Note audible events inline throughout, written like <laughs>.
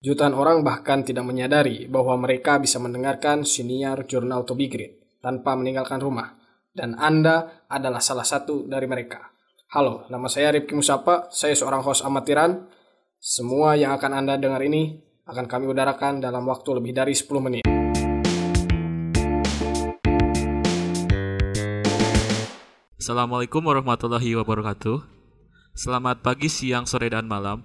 Jutaan orang bahkan tidak menyadari bahwa mereka bisa mendengarkan siniar jurnal to be tanpa meninggalkan rumah. Dan Anda adalah salah satu dari mereka. Halo, nama saya Rifki Musapa, saya seorang host amatiran. Semua yang akan Anda dengar ini akan kami udarakan dalam waktu lebih dari 10 menit. Assalamualaikum warahmatullahi wabarakatuh. Selamat pagi, siang, sore, dan malam.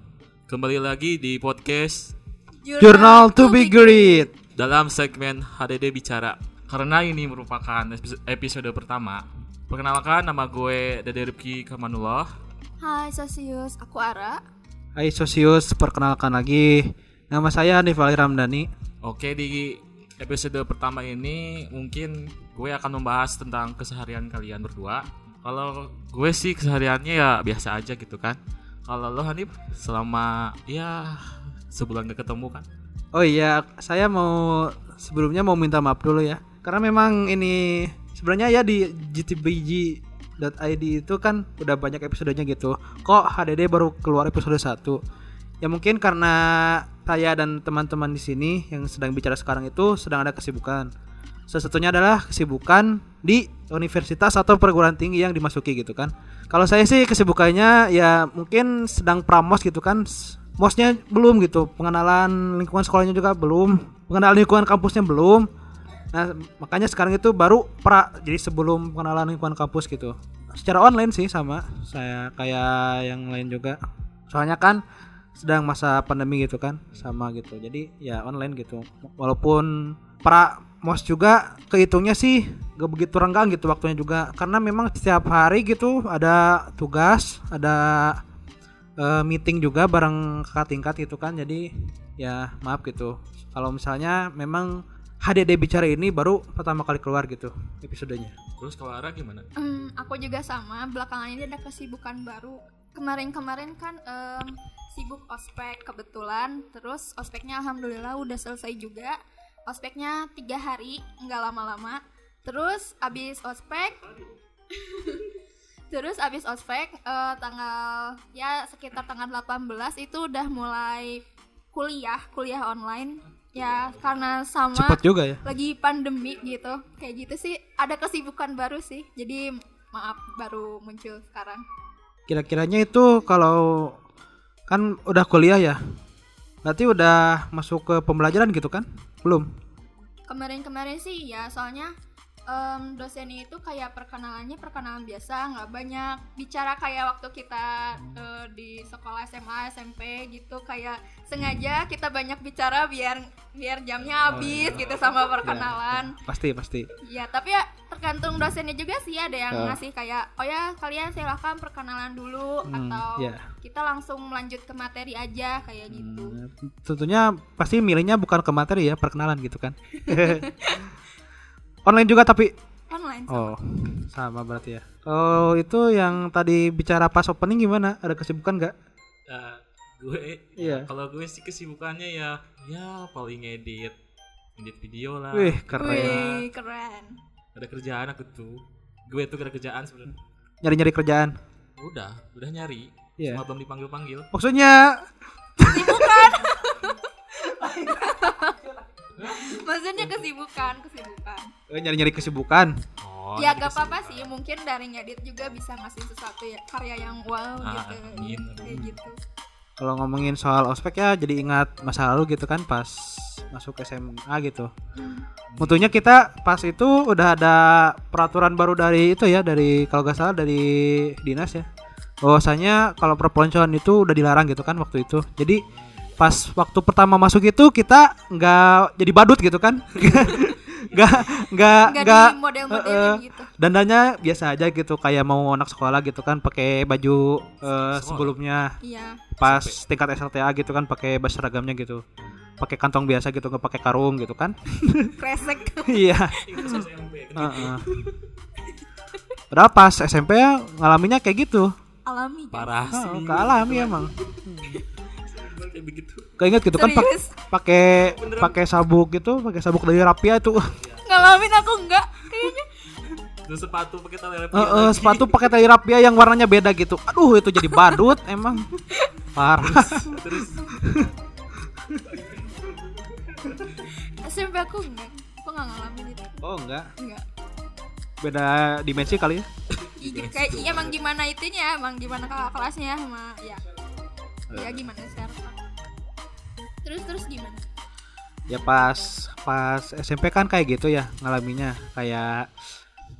Kembali lagi di podcast Jurnal to be great. dalam segmen HDD Bicara. Karena ini merupakan episode- episode pertama. Perkenalkan nama gue Dede Rifki Kamanullah. Hai Sosius, aku Ara. Hai Sosius, perkenalkan lagi. Nama saya Nifali Ramdhani. Oke, di episode pertama ini mungkin gue akan membahas tentang keseharian kalian berdua. Kalau gue sih kesehariannya ya biasa aja gitu kan. Kalau lo Hanif selama ya sebulan gak ketemu kan? Oh iya, saya mau sebelumnya mau minta maaf dulu ya. Karena memang ini sebenarnya ya di gtbg.id itu kan udah banyak episodenya gitu. Kok HDD baru keluar episode 1? Ya mungkin karena saya dan teman-teman di sini yang sedang bicara sekarang itu sedang ada kesibukan. Salah satunya adalah kesibukan di universitas atau perguruan tinggi yang dimasuki gitu kan. Kalau saya sih kesibukannya ya mungkin sedang pramos gitu kan. Mosnya belum gitu, pengenalan lingkungan sekolahnya juga belum, pengenalan lingkungan kampusnya belum. Nah, makanya sekarang itu baru pra jadi sebelum pengenalan lingkungan kampus gitu. Secara online sih sama saya kayak yang lain juga. Soalnya kan sedang masa pandemi gitu kan sama gitu. Jadi ya online gitu. Walaupun pra mos juga kehitungnya sih gak begitu renggang gitu waktunya juga karena memang setiap hari gitu ada tugas, ada eh, meeting juga bareng kakak tingkat gitu kan. Jadi ya maaf gitu. Kalau misalnya memang HDD bicara ini baru pertama kali keluar gitu episodenya. Terus kalau Ara gimana? Hmm, aku juga sama. Belakangan ini ada kesibukan baru. Kemarin-kemarin kan em, sibuk ospek kebetulan. Terus ospeknya alhamdulillah udah selesai juga. Ospeknya tiga hari, nggak lama-lama. Terus abis ospek, <laughs> terus abis ospek eh, tanggal ya sekitar tanggal 18 itu udah mulai kuliah, kuliah online. Ya karena sama Cepat juga ya. lagi pandemi gitu kayak gitu sih ada kesibukan baru sih jadi maaf baru muncul sekarang Kira-kiranya itu kalau kan udah kuliah ya. Berarti udah masuk ke pembelajaran gitu kan? Belum. kemarin-kemarin sih ya soalnya em, dosen itu kayak perkenalannya perkenalan biasa nggak banyak bicara kayak waktu kita eh, di sekolah SMA SMP gitu kayak sengaja kita banyak bicara biar biar jamnya habis gitu sama <laughs> perkenalan Pasti pasti. Ya, tapi ya tergantung dosennya juga sih ada yang Oh. ngasih kayak oh ya kalian silahkan perkenalan dulu Hmm, atau ya. kita langsung melanjut ke materi aja kayak gitu. Hmm, tentunya pasti milihnya bukan ke materi ya, perkenalan gitu kan. <laughs> Online juga tapi Online. oh sama berarti ya. Oh itu yang tadi bicara pas opening gimana? Ada kesibukan nggak? Eh, gue Iya. kalau gue sih kesibukannya ya ya paling edit edit video lah Wih keren. Wih, keren. ada kerjaan aku tuh gue tuh ada kerjaan sebenarnya Nyari-nyari kerjaan. udah udah nyari Iya. cuma belum dipanggil panggil Maksudnya <laughs> Maksudnya kesibukan, kesibukan. eh, nyari-nyari kesibukan. oh ya nyari gak apa-apa kesibukan. sih, mungkin dari ngedit juga bisa ngasih sesuatu ya karya yang wow Ah, gitu. amin, Kayak amin. gitu. Kalau ngomongin soal ospek ya jadi ingat masa lalu gitu kan pas masuk SMA gitu. Tentunya kita pas itu udah ada peraturan baru dari itu ya dari kalau gak salah dari dinas ya. Bahwasanya kalau perpeloncoan itu udah dilarang gitu kan waktu itu. Jadi pas waktu pertama masuk itu kita nggak jadi badut gitu kan. <laughs> Nggak nggak Gak nggak eh, eh, gitu. dandannya biasa aja gitu kayak mau anak sekolah gitu kan pakai baju eh, sebelumnya Iya. pas tingkat SLTA gitu kan pakai baju seragamnya gitu pakai kantong biasa gitu nggak pakai karung gitu kan <laughs> Kresek. iya. Heeh. Padahal pas SMP ya ngalaminnya kayak gitu Alami. parah sih oh, kealami emang kayak begitu. Keinget gitu kan pakai pakai sabuk gitu pakai sabuk dari rapia tuh Ngalamin aku enggak kayaknya. <laughs> terus sepatu pakai tali Eh, eh, sepatu pakai tali rapia yang warnanya beda gitu. Aduh itu jadi badut emang. Parah. Terus SMP <laughs> aku enggak aku nggak ngalamin itu. Oh enggak, enggak beda dimensi kali ya. Iya, kayak iya, emang gimana itunya? Emang gimana kakak kelasnya? Sama ya. Ya gimana sekarang terus terus gimana Ya pas pas SMP kan kayak gitu ya ngalaminya kayak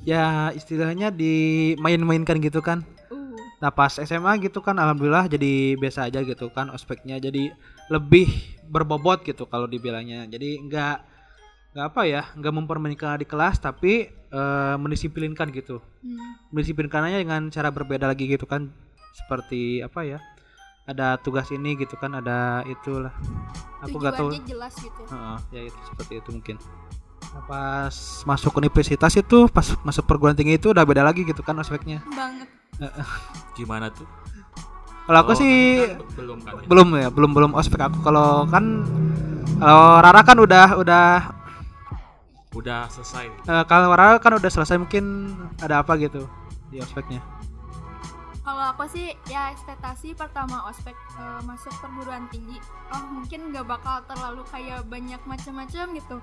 ya istilahnya dimain-mainkan gitu kan. uh Nah pas SMA gitu kan alhamdulillah jadi biasa aja gitu kan ospeknya jadi lebih berbobot gitu kalau dibilangnya. Jadi enggak nggak apa ya nggak mempermainkan di kelas tapi eh, mendisiplinkan gitu. hmm. Mendisiplinkannya dengan cara berbeda lagi gitu kan seperti apa ya ada tugas ini gitu kan ada itulah aku gak tahu jelas gitu Heeh, ya itu seperti itu mungkin Nah, pas masuk universitas itu pas masuk perguruan tinggi itu udah beda lagi gitu kan ospeknya banget Gimana tuh? kalau aku Oh, sih kan belum kan. ya? belum ya belum belum ospek aku kalau kan kalau Rara kan udah udah Udah selesai. eh, kalau Rara kan udah selesai mungkin ada apa gitu di ospeknya kalau aku sih ya ekspektasi pertama ospek eh, masuk perguruan tinggi oh mungkin nggak bakal terlalu kayak banyak macam-macam gitu.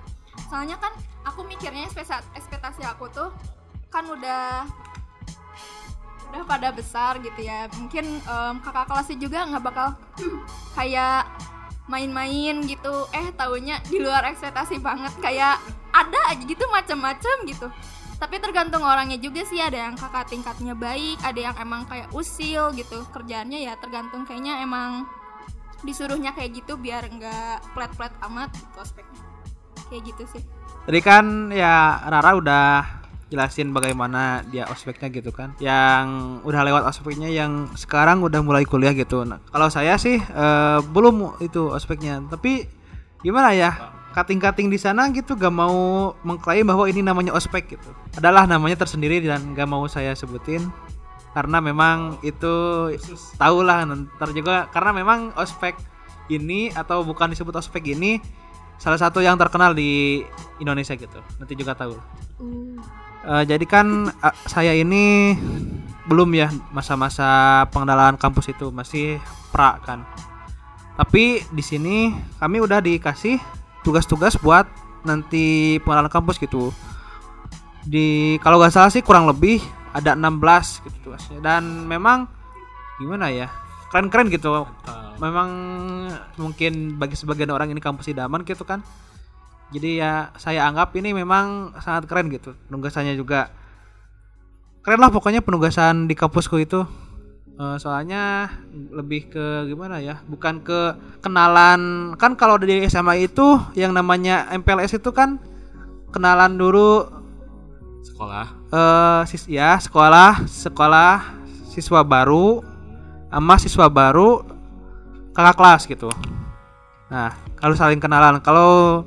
Soalnya kan aku mikirnya ekspektasi aku tuh kan udah udah pada besar gitu ya. Mungkin em, kakak kelasnya juga nggak bakal <clears throat> kayak main-main gitu. Eh taunya di luar ekspektasi banget kayak ada aja gitu macam-macam gitu tapi tergantung orangnya juga sih ada yang kakak tingkatnya baik ada yang emang kayak usil gitu kerjaannya ya tergantung kayaknya emang disuruhnya kayak gitu biar nggak plat-plat amat gitu aspeknya kayak gitu sih Tadi kan ya Rara udah jelasin bagaimana dia ospeknya gitu kan. Yang udah lewat ospeknya yang sekarang udah mulai kuliah gitu. Nah, kalau saya sih eh, belum itu ospeknya. Tapi gimana ya? Kating-kating di sana gitu gak mau mengklaim bahwa ini namanya ospek gitu. Adalah namanya tersendiri dan gak mau saya sebutin karena memang itu tahulah ntar juga karena memang ospek ini atau bukan disebut ospek ini salah satu yang terkenal di Indonesia gitu. Nanti juga tahu. Eh, jadi kan saya ini belum ya masa-masa pengenalan kampus itu masih pra kan. Tapi di sini kami udah dikasih tugas-tugas buat nanti pengenalan kampus gitu. Di kalau nggak salah sih kurang lebih ada 16 gitu tugasnya. Dan memang gimana ya keren-keren gitu. Mantap. memang mungkin bagi sebagian orang ini kampus idaman gitu kan. Jadi ya saya anggap ini memang sangat keren gitu penugasannya juga. Keren lah pokoknya penugasan di kampusku itu Eh, soalnya lebih ke gimana ya bukan ke kenalan kan kalau di SMA itu yang namanya MPLS itu kan kenalan dulu Sekolah. eh sis ya sekolah sekolah siswa baru sama siswa baru kakak kelas gitu. Nah kalau saling kenalan kalau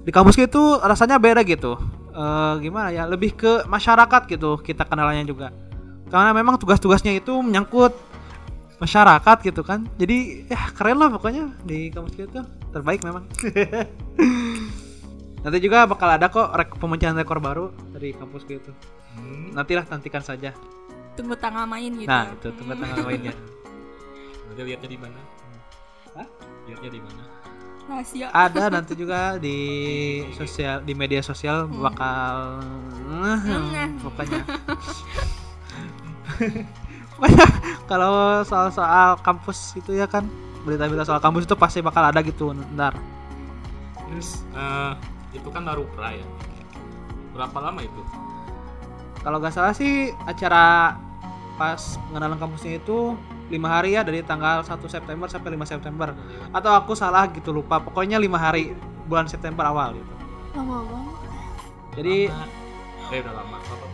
di kampus itu rasanya beda gitu. Eh gimana ya lebih ke masyarakat gitu kita kenalannya juga. Karena memang tugas-tugasnya itu menyangkut masyarakat gitu kan. Jadi ya keren lah pokoknya di kampus itu terbaik memang. <laughs> Nanti juga bakal ada kok rek pemecahan rekor baru dari kampus itu. Hmm. Nantilah nantikan saja. tunggu tanggal main gitu Nah, itu tunggu tanggal mainnya. Udah <laughs> lihatnya di mana? Hah? Lihatnya di mana? rahasia Ada nanti <laughs> juga di sosial di media sosial bakal Hmm. pokoknya. Kalau soal-soal kampus itu ya kan berita-berita soal kampus itu pasti bakal ada gitu ntar. Terus eh, itu kan baru pra ya. Berapa lama itu? Kalau nggak salah sih acara pas pengenalan kampusnya itu lima hari ya dari tanggal 1 September sampai 5 September atau aku salah gitu lupa pokoknya lima hari bulan September awal gitu lama banget jadi Eh udah lama. Apa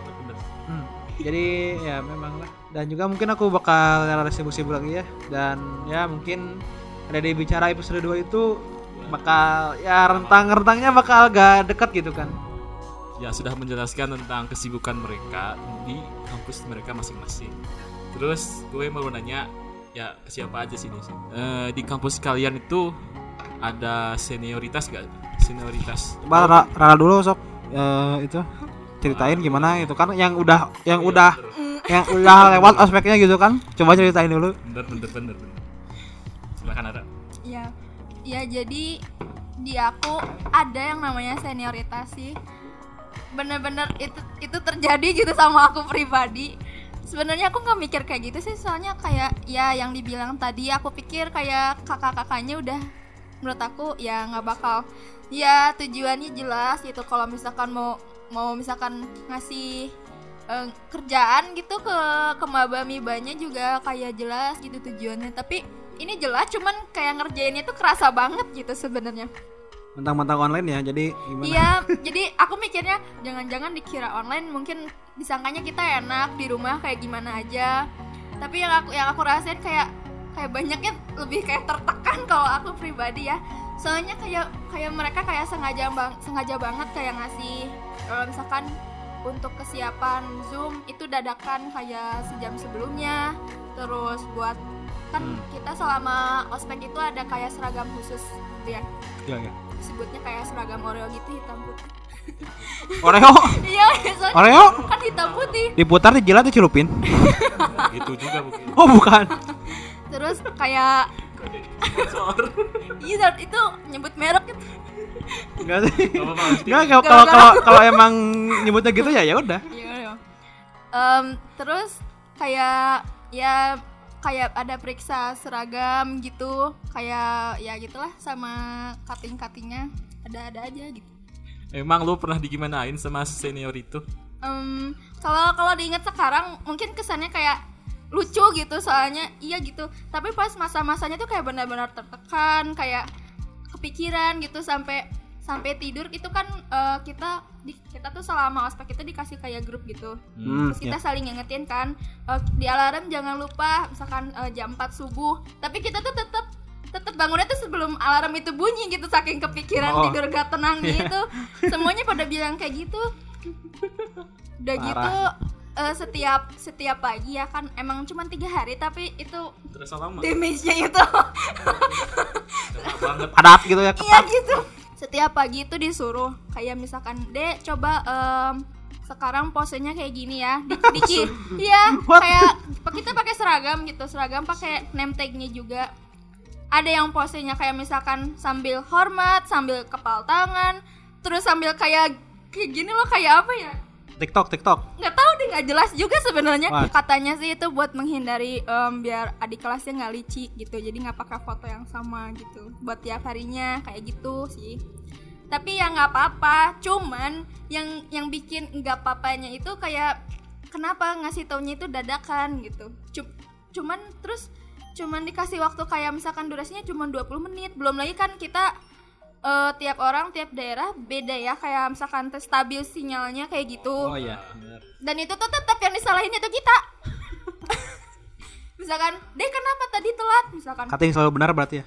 jadi ya memang lah dan juga mungkin aku bakal sibuk-sibuk lagi ya dan ya mungkin ada di bicara episode 2 itu bakal ya rentang-rentangnya bakal gak dekat gitu kan Ya sudah menjelaskan tentang kesibukan mereka di kampus mereka masing-masing. Terus gue mau nanya ya ke siapa aja sini sih? Eh, di kampus kalian itu ada senioritas gak? Senioritas. coba Ra- Rara dulu sok eh, itu ceritain gimana itu kan yang udah yang udah yang udah lewat aspeknya gitu kan coba ceritain dulu Bener bener bener bener. Silakan ada. ya Ya jadi di aku ada yang namanya senioritas sih. Bener-bener itu itu terjadi gitu sama aku pribadi. Sebenarnya aku nggak mikir kayak gitu sih, soalnya kayak ya yang dibilang tadi aku pikir kayak kakak-kakaknya udah menurut aku ya nggak bakal ya tujuannya jelas gitu kalau misalkan mau mau misalkan ngasih eh, kerjaan gitu ke ke maba mibanya juga kayak jelas gitu tujuannya. Tapi ini jelas cuman kayak ngerjainnya tuh kerasa banget gitu sebenarnya. Mentang-mentang online ya, jadi gimana? iya jadi aku mikirnya jangan-jangan dikira online mungkin disangkanya kita enak di rumah kayak gimana aja. Tapi yang aku yang aku rasain kayak kayak banyaknya lebih kayak tertekan kalau aku pribadi ya soalnya kayak kayak mereka kayak sengaja bang sengaja banget kayak ngasih kalau misalkan untuk kesiapan zoom itu dadakan kayak sejam sebelumnya terus buat kan kita selama ospek itu ada kayak seragam khusus gitu ya Iya, iya. disebutnya kayak seragam oreo gitu hitam putih <laughs> Oreo, iya soalnya Oreo kan hitam putih diputar dijilat dicelupin. Gitu juga mungkin. Oh, bukan. terus kayak iya itu nyebut merek gitu Enggak sih. Enggak kalau kalau kalau kalau emang nyebutnya gitu ya ya udah. Iya, iya. Em, terus kayak ya kayak ada periksa seragam gitu kayak ya gitulah sama cutting cuttingnya ada-ada aja gitu Emang lu pernah digimanain sama senior itu? Em, kalau kalau diingat sekarang mungkin kesannya kayak lucu gitu soalnya iya gitu. Tapi pas masa-masanya tuh kayak benar-benar tertekan kayak kepikiran gitu sampai sampai tidur itu kan eh, kita di, kita tuh selama ospek itu dikasih kayak grup gitu. Hmm, terus kita saling ngingetin kan eh, di alarm jangan lupa misalkan eh, jam 4 subuh. Tapi kita tuh tetap tetap bangunnya tuh sebelum alarm itu bunyi gitu saking kepikiran Oh. tidur gak tenang <laughs> gitu. Semuanya pada bilang kayak gitu. Udah Parah. gitu eh, setiap setiap pagi ya kan emang cuma tiga hari tapi itu Terasa lama. damage-nya itu. Lama banget. Padat gitu ya, iya gitu. Setiap pagi itu disuruh kayak misalkan dek coba em, sekarang posenya kayak gini ya. Di, <laughs> diki iya kayak kita pakai seragam gitu seragam pakai name tagnya juga. Ada yang posenya kayak misalkan sambil hormat sambil kepal tangan terus sambil kayak kayak gini loh kayak apa ya TikTok, TikTok. nggak tahu deh nggak jelas juga sebenarnya. Katanya sih itu buat menghindari em, biar adik kelasnya nggak licik gitu. Jadi nggak pakai foto yang sama gitu. Buat tiap harinya kayak gitu sih. Tapi ya nggak apa-apa. Cuman yang yang bikin nggak papanya itu kayak kenapa ngasih taunya itu dadakan gitu. Cu- cuman terus cuman dikasih waktu kayak misalkan durasinya cuma 20 menit. Belum lagi kan kita eh, tiap orang tiap daerah beda ya kayak misalkan tes stabil sinyalnya kayak gitu Oh iya. dan itu tuh tetap yang disalahin itu kita <laughs> misalkan deh kenapa tadi telat misalkan Kata yang selalu benar berarti ya.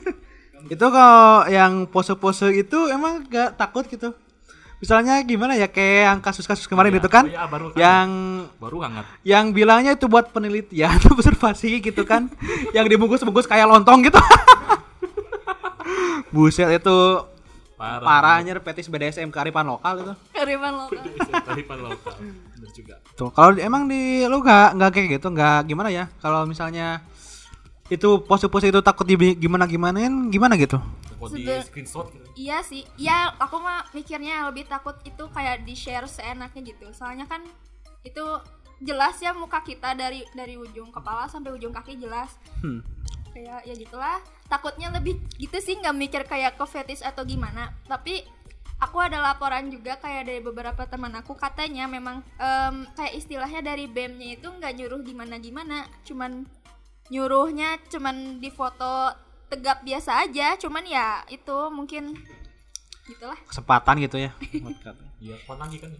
<laughs> itu kalau yang pose-pose itu emang gak takut gitu. Misalnya gimana ya kayak yang kasus-kasus kemarin Iya, itu kan, oh iya, baru kan. yang Baru hangat. yang bilangnya itu buat penelitian <laughs> observasi gitu kan, yang dibungkus-bungkus kayak lontong gitu. Buset itu Parah. parahnya petis BDSM kearifan lokal itu. keriman lokal Kearifan lokal. Bener juga. Tuh, kalau emang di lu nggak nggak kayak gitu, nggak gimana ya? Kalau misalnya itu pose-pose itu takut di gimana gimanain, gimana gitu? Mau di screenshot gitu. iya sih ya aku mah mikirnya lebih takut itu kayak di share seenaknya gitu soalnya kan itu jelas ya muka kita dari dari ujung kepala sampai ujung kaki jelas Hmm. kayak ya gitulah takutnya lebih gitu sih nggak mikir kayak ke fetish atau gimana tapi aku ada laporan juga kayak dari beberapa teman aku katanya memang em, kayak istilahnya dari BEM-nya itu nggak nyuruh gimana gimana cuman nyuruhnya cuman di foto tegap biasa aja cuman ya itu mungkin gitulah Kesempatan gitu ya. <laughs> Iya, kok lagi kan?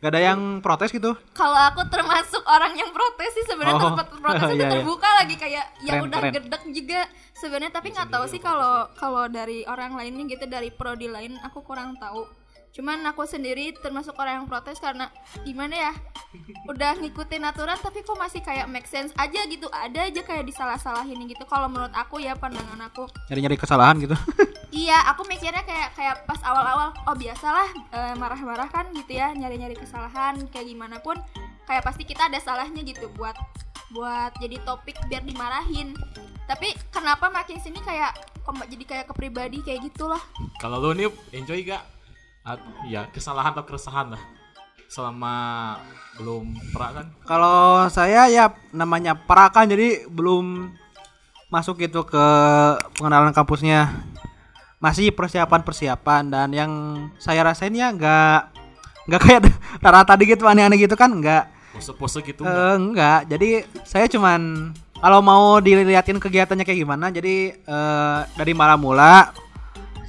Gak ada yang protes gitu. kalau aku termasuk orang yang protes sih sebenarnya Oh. tempat protes itu <laughs> Iya, iya. terbuka lagi kayak ya Keren, udah keren. gedek juga sebenarnya tapi nggak tahu sih kalau kalau dari orang lainnya gitu dari prodi lain aku kurang tahu cuman aku sendiri termasuk orang yang protes karena gimana ya udah ngikutin aturan tapi kok masih kayak make sense aja gitu ada aja kayak disalah-salahin gitu kalau menurut aku ya pandangan aku Nyari-nyari kesalahan gitu. <laughs> Iya, aku mikirnya kayak kayak pas awal-awal, oh biasalah eh, marah-marah kan gitu ya, nyari-nyari kesalahan kayak gimana pun, kayak pasti kita ada salahnya gitu buat buat jadi topik biar dimarahin. tapi kenapa makin sini kayak kok jadi kayak ke pribadi kayak gitulah Kalau lu nih enjoy gak? Ya kesalahan atau keresahan lah selama belum pernah kan? Kalau saya ya namanya perakan jadi belum masuk gitu ke pengenalan kampusnya. Masih persiapan-persiapan dan yang saya rasain ya nggak nggak kayak <laughs> Rara tadi gitu aneh-aneh gitu kan nggak Pose-pose gitu Eh, enggak. Jadi saya cuman kalau mau dilihatin kegiatannya kayak gimana, jadi eh, dari malam mula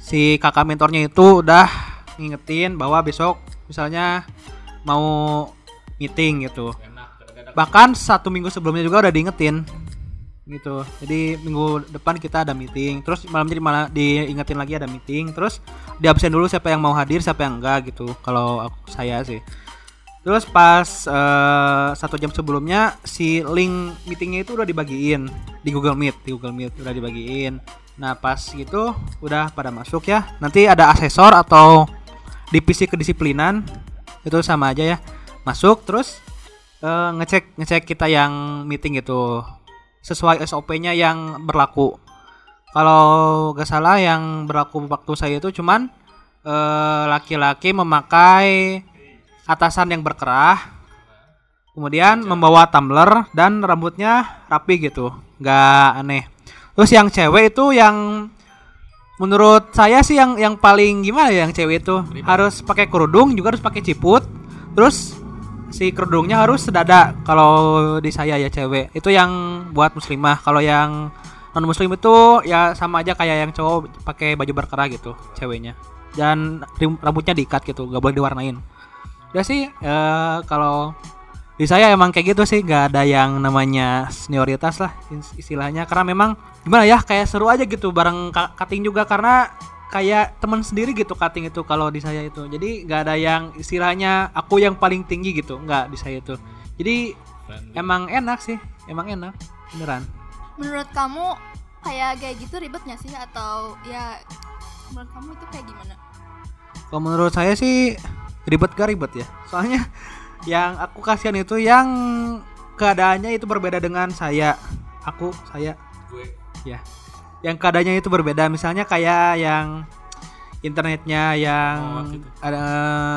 si kakak mentornya itu udah ngingetin bahwa besok misalnya mau meeting gitu. Bahkan satu minggu sebelumnya juga udah diingetin gitu. Jadi minggu depan kita ada meeting. Terus malam jadi malah diingetin lagi ada meeting. Terus di absen dulu siapa yang mau hadir, siapa yang enggak gitu. Kalau aku, saya sih. Terus pas eh, satu jam sebelumnya si link meetingnya itu udah dibagiin di Google Meet, di Google Meet udah dibagiin. Nah pas gitu udah pada masuk ya. Nanti ada asesor atau divisi kedisiplinan itu sama aja ya. Masuk terus eh, ngecek ngecek kita yang meeting itu sesuai SOP-nya yang berlaku. Kalau gak salah yang berlaku waktu saya itu cuman eh, laki-laki memakai atasan yang berkerah, kemudian membawa tumbler dan rambutnya rapi gitu, nggak aneh. Terus yang cewek itu yang menurut saya sih yang yang paling gimana ya yang cewek itu? Harus pakai kerudung juga harus pakai ciput, terus si kerudungnya harus sedada kalau di saya ya cewek. Itu yang buat muslimah. Kalau yang non muslim itu ya sama aja kayak yang cowok pakai baju berkerah gitu ceweknya. Dan rambutnya diikat gitu gak boleh diwarnain. Ya sih eh, kalau di saya emang kayak gitu sih nggak ada yang namanya senioritas lah is- istilahnya. Karena memang gimana ya kayak seru aja gitu bareng cutting juga. Karena kayak teman sendiri gitu cutting itu kalau di saya itu. Jadi nggak ada yang istilahnya aku yang paling tinggi gitu nggak di saya itu. Jadi emang enak sih emang enak beneran. Menurut kamu kayak kayak gitu ribet nggak sih? Atau ya menurut kamu itu kayak gimana? Kalau menurut saya sih ribet gak ribet ya. Soalnya yang aku kasihan itu yang keadaannya itu berbeda dengan saya. Aku, saya, Gue ya. Yang keadaannya itu berbeda. Misalnya kayak yang internetnya yang Oh, gitu. ada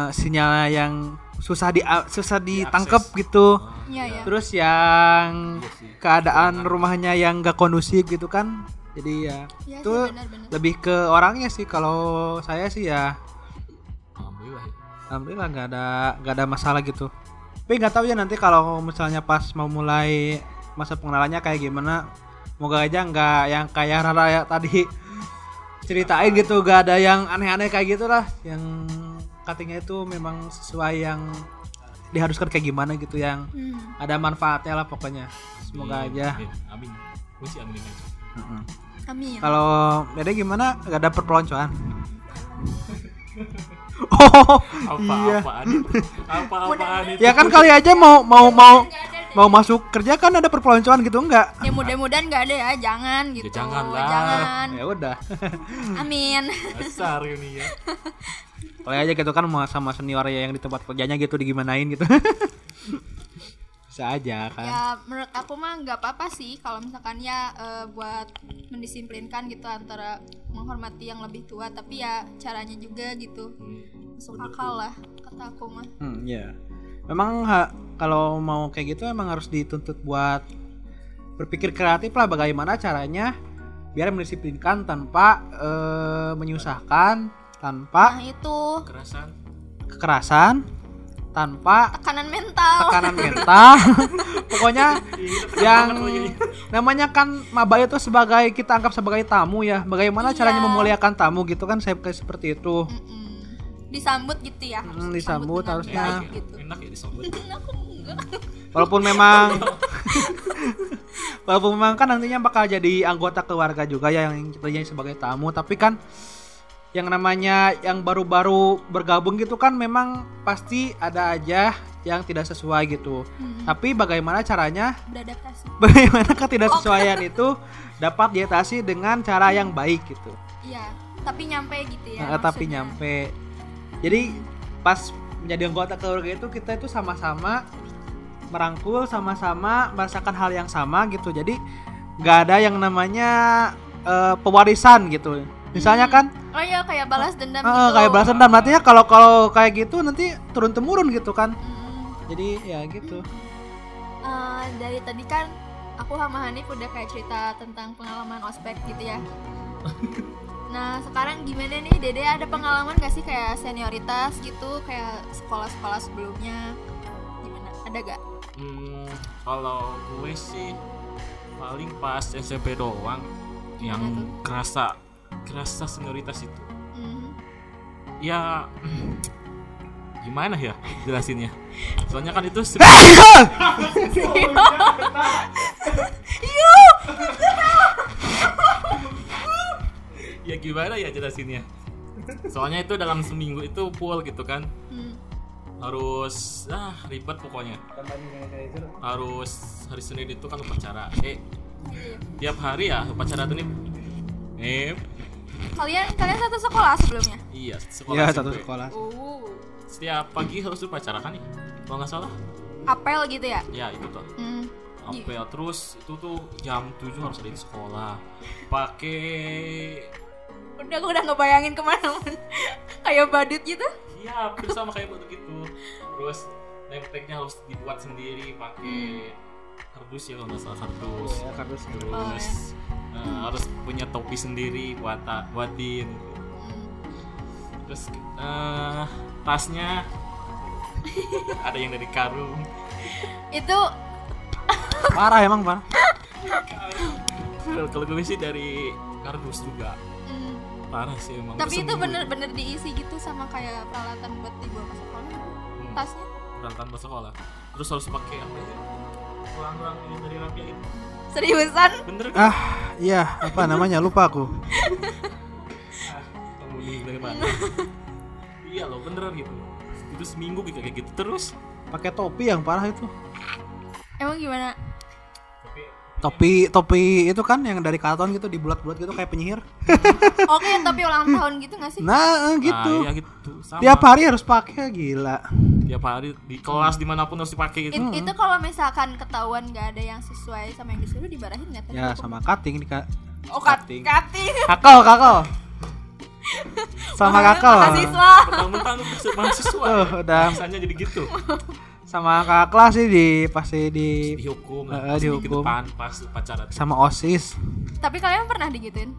sinyalnya yang susah di susah ditangkep gitu. iya ya Terus yang keadaan rumahnya yang gak kondusif gitu kan. Jadi ya Iya itu sih benar-benar lebih ke orangnya sih kalau saya sih ya alhamdulillah nggak ada nggak ada masalah gitu. Tapi nggak tahu ya nanti kalau misalnya pas mau mulai masa pengenalannya kayak gimana. Moga aja nggak yang kayak Rara ya tadi ceritain gitu, gak ada yang aneh-aneh kayak gitu lah. Yang cuttingnya itu memang sesuai yang diharuskan kayak gimana gitu yang Hmm. ada manfaatnya lah pokoknya. Semoga Amin, aja. Amin. Gue sih amin aja. Amin Kalau Dede gimana? Gak ada perpeloncoan? <laughs> <laughs> oh iya. Apa-apaan itu? Apa-apaan itu? Ya kan kali aja mau mau mau mau masuk kerja kan ada perpeloncoan gitu enggak? ya mudah-mudahan nggak ada ya jangan gitu jangan lah. jangan Ya udah. <laughs> amin Dasar ini ya. Kali aja gitu kan mau sama senior ya yang di tempat kerjanya gitu digimanain gitu. <laughs> Bisa aja kan. ya menurut aku mah nggak apa-apa sih kalau misalkan ya eh, buat mendisiplinkan gitu antara menghormati yang lebih tua tapi ya caranya juga gitu masuk akal lah kata aku mah Hmm, ya. Memang ha- kalau mau kayak gitu emang harus dituntut buat berpikir kreatif lah bagaimana caranya biar mendisiplinkan tanpa eh, menyusahkan, tanpa nah itu Kerasan. kekerasan, tanpa tekanan mental tekanan mental. <laughs> Pokoknya yang namanya kan maba itu sebagai kita anggap sebagai tamu ya. Bagaimana Iya. caranya memuliakan tamu gitu kan saya kayak seperti itu. Mm-mm. disambut gitu ya Hmm, disambut dengan harusnya. Enak ya, gitu enak ya disambut. <laughs> aku enggak Walaupun memang <laughs> walaupun memang kan nantinya bakal jadi anggota keluarga juga ya yang kita jadi sebagai tamu, tapi kan yang namanya yang baru-baru bergabung gitu kan memang pasti ada aja yang tidak sesuai gitu. Hmm, Tapi bagaimana caranya beradaptasi <laughs> bagaimana ketidaksesuaian itu dapat diatasi dengan cara yang baik gitu. iya tapi nyampe gitu ya Nah, tapi nyampe. Jadi pas menjadi anggota keluarga itu kita itu sama-sama merangkul, sama-sama merasakan hal yang sama gitu. Jadi nggak ada yang namanya eh, pewarisan gitu. Misalnya kan oh iya kayak balas dendam eh, gitu kayak balas dendam artinya kalau kalau kayak gitu nanti turun temurun gitu kan. Mm. Jadi ya gitu. Eh, dari tadi kan aku sama Hanif udah kayak cerita tentang pengalaman ospek gitu ya. <laughs> nah sekarang gimana nih Dede ada pengalaman gak sih kayak senioritas gitu kayak sekolah-sekolah sebelumnya gimana ada gak? Hmm, kalau gue sih paling pas SMP doang yang kerasa kerasa senioritas itu. Mhm. Ya <clears throat> gimana ya jelasinnya? Soalnya kan itu se- ya gimana ya jelasinnya? Soalnya itu dalam seminggu itu full gitu kan. Hmm. Harus ah ribet pokoknya. Harus hari Senin itu kan upacara. Eh tiap hari ya upacara tuh nih. Eh Kalian kalian satu sekolah sebelumnya? iya sekolah Ya SMP. satu sekolah. Oh. Setiap pagi harus upacara kan nih? Kalau nggak salah. Apel gitu ya? Ya itu tuh. Hmm. Apel terus itu tuh jam 7 harus ada di sekolah. Pakai Udah aku udah ngebayangin ke mana-mana Kayak badut gitu Iya, hampir sama kayak begitu. Terus nempelnya harus dibuat sendiri pakai kardus ya kalau nggak salah kardus. Ya, kardus. Terus eh, harus punya topi sendiri buat buatin. Terus eh, tasnya <laughs> ada yang dari karung. Itu Parah emang parah. Kalau gue sih dari kardus juga. hmm, Parah sih emang. Tapi itu bener-bener diisi gitu sama kayak peralatan buat dibawa ke sekolah Hmm, Tasnya peralatan buat sekolah. Terus harus pakai apa ya? Tulang-tulang ini dari rakyat itu. Seriusan? Bener kan? Ah, iya, apa namanya? Lupa aku. mana iya loh beneran gitu itu seminggu kayak gitu terus Pakai topi yang parah itu. Emang gimana? Topi topi itu kan yang dari karton gitu dibulat-bulat gitu kayak penyihir. <laughs> Oke, tapi ulang tahun gitu gak sih? Nah, eh, gitu. ah, iya gitu sama Tiap hari harus pakai gila. tiap hari di kelas di mana pun harus dipakai gitu It- itu kalau misalkan ketahuan gak ada yang sesuai sama yang disuruh dibarahin nggak? Ya sama cutting di ka- Oh, cutting. cutting. <laughs> kakao kakao. <laughs> Sama kakao. Mahasiswa. mentang-mentang mahasiswa Oh, udah misalnya jadi gitu sama kakak kelas sih di pasti di dihukum Eh, di dihukum. depan pas upacara sama OSIS. Tapi kalian pernah digituin?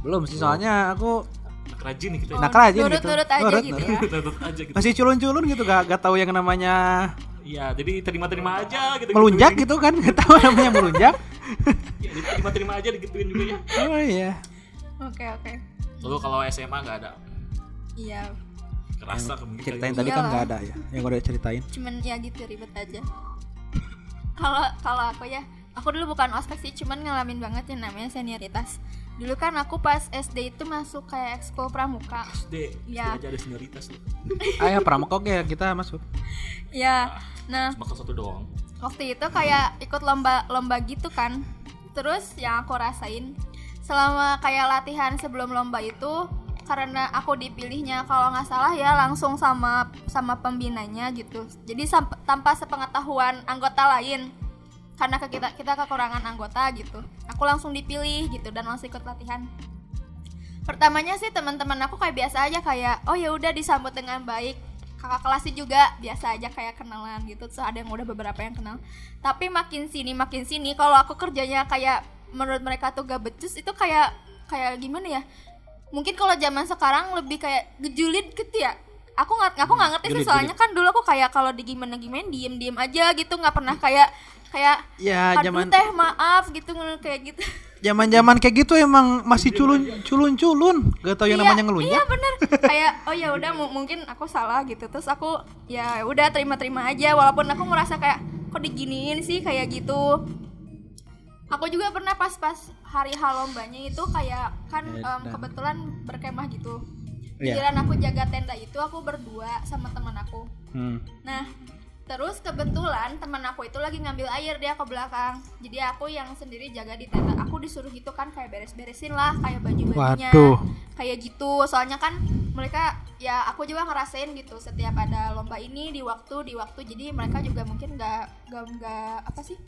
Belum sih soalnya aku Anak rajin nih kita Nah, rajin gitu. Nurut-nurut aja Nurut, gitu nurut. ya. <laughs> Nurut aja gitu masih culun-culun gitu gak, gak tahu yang namanya iya jadi terima-terima aja gitu melunjak gitu kan gak tahu namanya melunjak. ya, terima-terima aja digituin juga ya Oh iya. Oke, oke. lalu kalau SMA nggak ada Iya, kerasa kemungkinan Ceritain gitu. tadi kan Iyalah. gak ada ya yang udah ceritain. cuman ya gitu ribet aja. Kalau kalau aku ya, aku dulu bukan ospek sih, cuman ngalamin banget yang namanya senioritas. Dulu kan aku pas SD itu masuk kayak ekskul pramuka. SD Ya. SD aja ada senioritas loh Ayo <laughs> pramuka oke kita masuk. Ya, nah bakal satu doang waktu itu kayak ikut lomba lomba gitu kan terus yang aku rasain selama kayak latihan sebelum lomba itu karena aku dipilihnya kalau nggak salah ya langsung sama sama pembinanya gitu. Jadi tanpa sepengetahuan anggota lain karena ke kita kita kekurangan anggota gitu. Aku langsung dipilih gitu dan langsung ikut latihan. Pertamanya sih teman-teman aku kayak biasa aja kayak oh ya udah disambut dengan baik. Kakak kelasnya juga biasa aja kayak kenalan gitu terus ada yang udah beberapa yang kenal. Tapi makin sini makin sini kalau aku kerjanya kayak menurut mereka tuh gak becus itu kayak kayak gimana ya mungkin kalau zaman sekarang lebih kayak gejulit gitu ya aku nggak aku nggak ngerti sih soalnya kan dulu aku kayak kalau di gimana gimana diem diem aja gitu nggak pernah kayak kayak Ya aduh zaman teh maaf gitu kayak gitu zaman-zaman kayak gitu emang masih culun culun culun. Gak tahu yang Iya, namanya Iya ngelunjak. bener kayak oh ya udah mu- mungkin aku salah gitu terus aku ya udah terima-terima aja walaupun aku merasa kayak kok diginiin sih kayak gitu. Aku juga pernah pas-pas hari hal lombanya itu kayak kan dan- kebetulan berkemah gitu. Iya. Giliran aku jaga tenda itu aku berdua sama teman aku. Hmm. Nah, terus kebetulan teman aku itu lagi ngambil air dia ke belakang. Jadi aku yang sendiri jaga di tenda. Aku disuruh gitu kan kayak beres-beresin lah kayak baju-bajunya. Waduh. Kayak gitu. Soalnya kan mereka ya aku juga ngerasain gitu setiap ada lomba ini di waktu di waktu. Jadi mereka juga mungkin nggak nggak apa sih?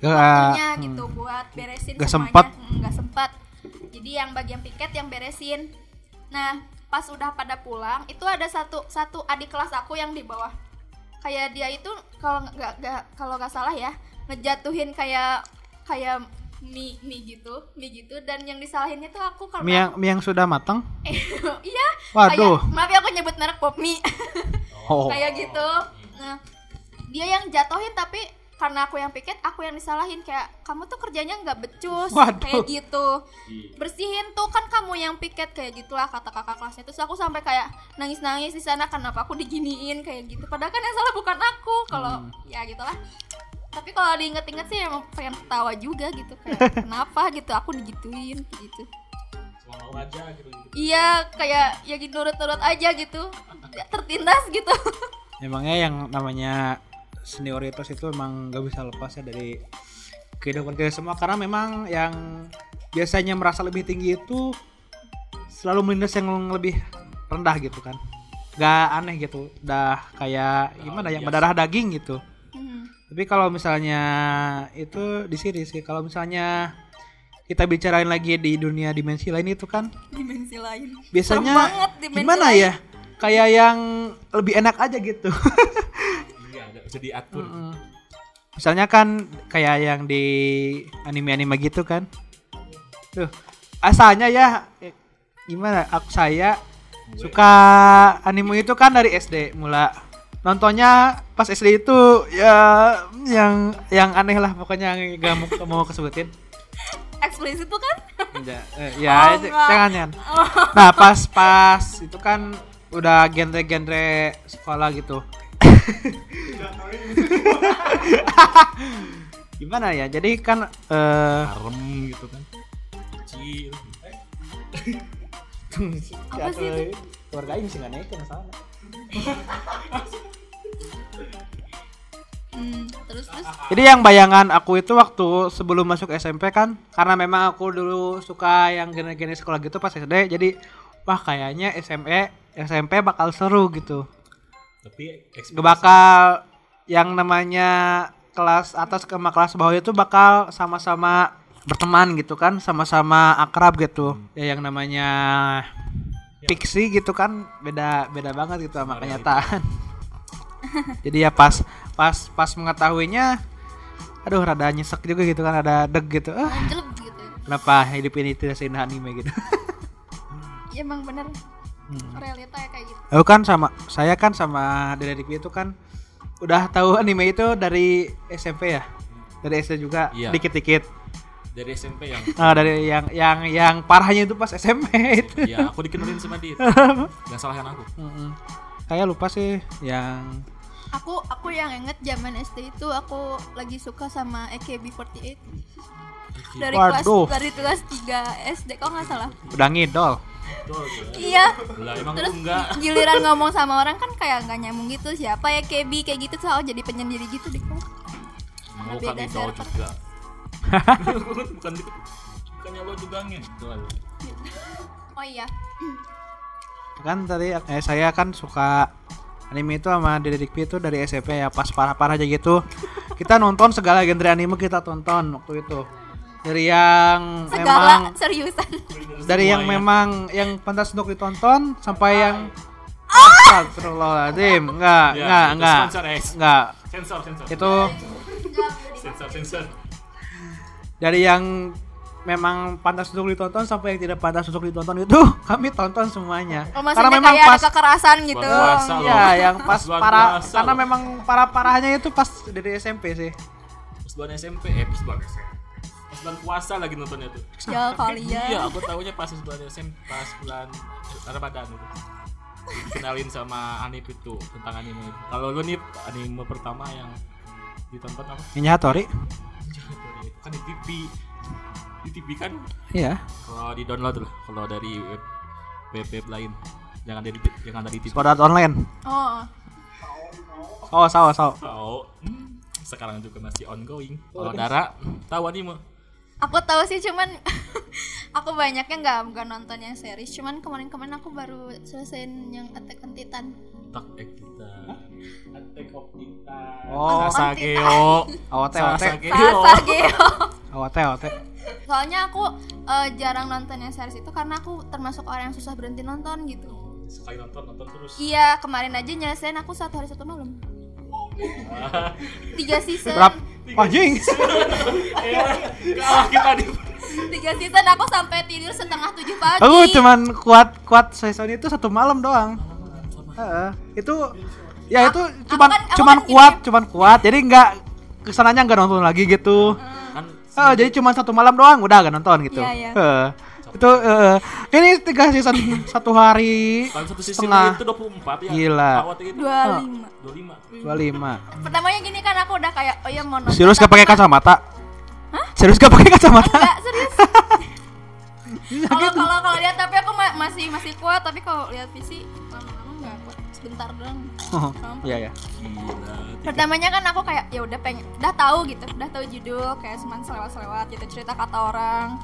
Gak- waktunya hmm. gitu buat beresin Gak semuanya. sempat. Mm, Gak sempat. Jadi yang bagian piket yang beresin. Nah, pas udah pada pulang, itu ada satu satu adik kelas aku yang di bawah. Kayak dia itu kalau nggak nggak kalau nggak salah ya, ngejatuhin kayak kayak mie mie gitu, mie gitu dan yang disalahinnya tuh aku karena Mie yang, mie yang sudah matang? <laughs> iya Waduh. kayak, maaf ya aku nyebut merek pop mie Oh. <laughs> kayak gitu nah dia yang jatuhin tapi karena aku yang piket aku yang disalahin. Kayak kamu tuh kerjanya nggak becus Waduh. kayak gitu bersihin tuh kan kamu yang piket kayak gitulah kata kakak kelasnya. Terus aku sampai kayak nangis nangis di sana kenapa aku diginiin? kayak gitu. Padahal kan yang salah bukan aku. Kalau ya gitulah. Tapi kalau diinget-inget sih emang pengen ketawa juga gitu kayak <laughs> kenapa? gitu aku digituin gitu. Aja gitu. iya kayak ya gitu nurut-nurut aja gitu. Ya, tertindas gitu. <laughs> Emangnya yang namanya senioritas itu emang gak bisa lepas ya dari kehidupan kita semua. Karena memang yang biasanya merasa lebih tinggi itu selalu menindas yang lebih rendah gitu kan. Gak aneh gitu. Udah kayak gimana ya berdarah daging gitu. Hmm. tapi kalau misalnya itu di sini sih. Kalau misalnya kita bicarain lagi di dunia dimensi lain itu kan dimensi lain. biasanya banget dimensi gimana lain. ya? Kayak yang lebih enak aja gitu <laughs> Nggak bisa diatur. Mm. Misalnya kan kayak yang di anime-anime gitu kan. Tuh, asalnya ya eh, gimana? Aku saya suka anime itu kan dari SD mula. Nontonnya pas SD itu ya yang yang aneh lah pokoknya yang gak mau, mau kesebutin. eksplisit tuh kan Enggak, eh, ya Oh, jangan jangan. Nah pas pas itu kan udah genre-genre sekolah gitu. Gimana ya? Jadi kan eh Harem gitu kan. Kecil. Apa sih itu? Keluarga ini sih nggak naik masalah. hmm, terus terus Jadi yang bayangan aku itu waktu sebelum masuk SMP kan, karena memang aku dulu suka yang genre-genre sekolah gitu pas SD, jadi wah kayaknya SMP SMP bakal seru gitu. Tapi Gak bakal yang namanya kelas atas ke sama kelas bawah itu bakal sama-sama berteman gitu kan, sama-sama akrab gitu. Ya yang namanya fiksi gitu kan beda beda banget gitu sama kenyataan. <laughs> Jadi ya pas pas pas mengetahuinya aduh rada nyesek juga gitu kan ada deg gitu. Ah, gitu ya. kenapa hidup ini tidak seindah anime gitu. <laughs> ya emang bener Hmm. realita ya kayak gitu Aku kan sama saya kan sama Rikwi itu kan udah tahu anime itu dari SMP ya. Dari SD juga Iya. dikit-dikit. dari SMP yang Nah, dari yang yang yang parahnya itu pas SMP <laughs> itu. ya aku dikenalin sama dia. <laughs> Gak salahin aku. Kayak lupa sih yang aku aku yang inget zaman SD itu aku lagi suka sama AKB48 dari Waduh. kelas dari kelas 3 SD kok nggak salah udah ngidol. Iya Lah emang terus enggak. <laughs> giliran ngomong sama orang kan kayak nggak nyambung gitu siapa ya KB kayak gitu tuh jadi penyendiri gitu di kelas Mau kan idol server. juga. <laughs> bukan. Bukannya lo juga ngidol. oh iya Kan tadi eh, saya kan suka anime itu sama Dede Rikwi itu dari SMP ya pas parah-parah aja gitu. Kita nonton segala genre anime kita tonton waktu itu. Dari yang memang segala seriusan dari yang memang yang pantas untuk ditonton sampai yang Astagfirullahaladzim enggak Ya, enggak itu enggak sponsor, eh. enggak Sensor, sensor. itu Sensor, sensor. dari yang memang pantas untuk ditonton sampai yang tidak pantas untuk ditonton itu <laughs> kami tonton semuanya oh, maksudnya kayak ada kekerasan gitu Bulan puasa loh. ya yang pas puasa karena loh. memang parah parahnya itu pas dari SMP sih Pas bulan SMP, eh pas bulan SMP. Pas bulan puasa lagi nontonnya tuh. ya <laughs> kalian Iya, aku tahunya pas bulan SMP, pas bulan Ramadan itu. Dikenalin sama Anip itu tentang anime. Kalau lu nih anime pertama yang ditonton apa? Ninja Itu kan di TV. Di TV kan iya kalau di download lah, kalau dari web web, web lain. Jangan dari jangan dari TV. Sword Art Online oh oh sawa sawa Oh, hmm, sekarang juga masih ongoing. Kalau Dara tahu anime? Aku tahu sih cuman <laughs> aku banyaknya nggak nggak nonton yang series cuman kemarin-kemarin aku baru selesaiin yang Attack on Titan eh kita. Attack of Titan. Oh. Sasageo. <laughs> Awate awate. Sasageo. <laughs> Awate awate. Soalnya aku eh, jarang nonton yang series itu karena aku termasuk orang yang susah berhenti nonton gitu. Sekali nonton nonton terus. Iya, kemarin aja nyelesain aku satu hari satu malam. Tiga season. Berap. Anjing. <laughs> Kalah kita di. Tiga season aku sampai tidur setengah tujuh pagi. Aku cuman kuat kuat season itu satu malam doang. Heeh. itu ya itu aku cuman kan- aku cuman kan gini. kuat, cuman kuat. Jadi nggak ke sananya nggak nonton lagi gitu. Kan Eh, jadi cuma satu malam doang udah gak nonton gitu. Iya, iya. Eh, itu eh, ini tiga season satu hari Kan satu season setengah itu 24 ya. Gila. Dua lima. 25. dua lima. Pertamanya gini kan aku udah kayak oh ya mau nonton. Serius gak pakai kacamata? Serius gak pakai kacamata? Enggak, serius. <laughs> Kalau kalau kalau lihat tapi aku ma- masih masih kuat tapi kalau lihat visi lama-lama enggak kuat. Sebentar doang. Oh, Iya ya. Pertamanya kan aku kayak ya udah pengen udah tahu gitu, udah tahu judul kayak cuman selewat-selewat gitu cerita kata orang.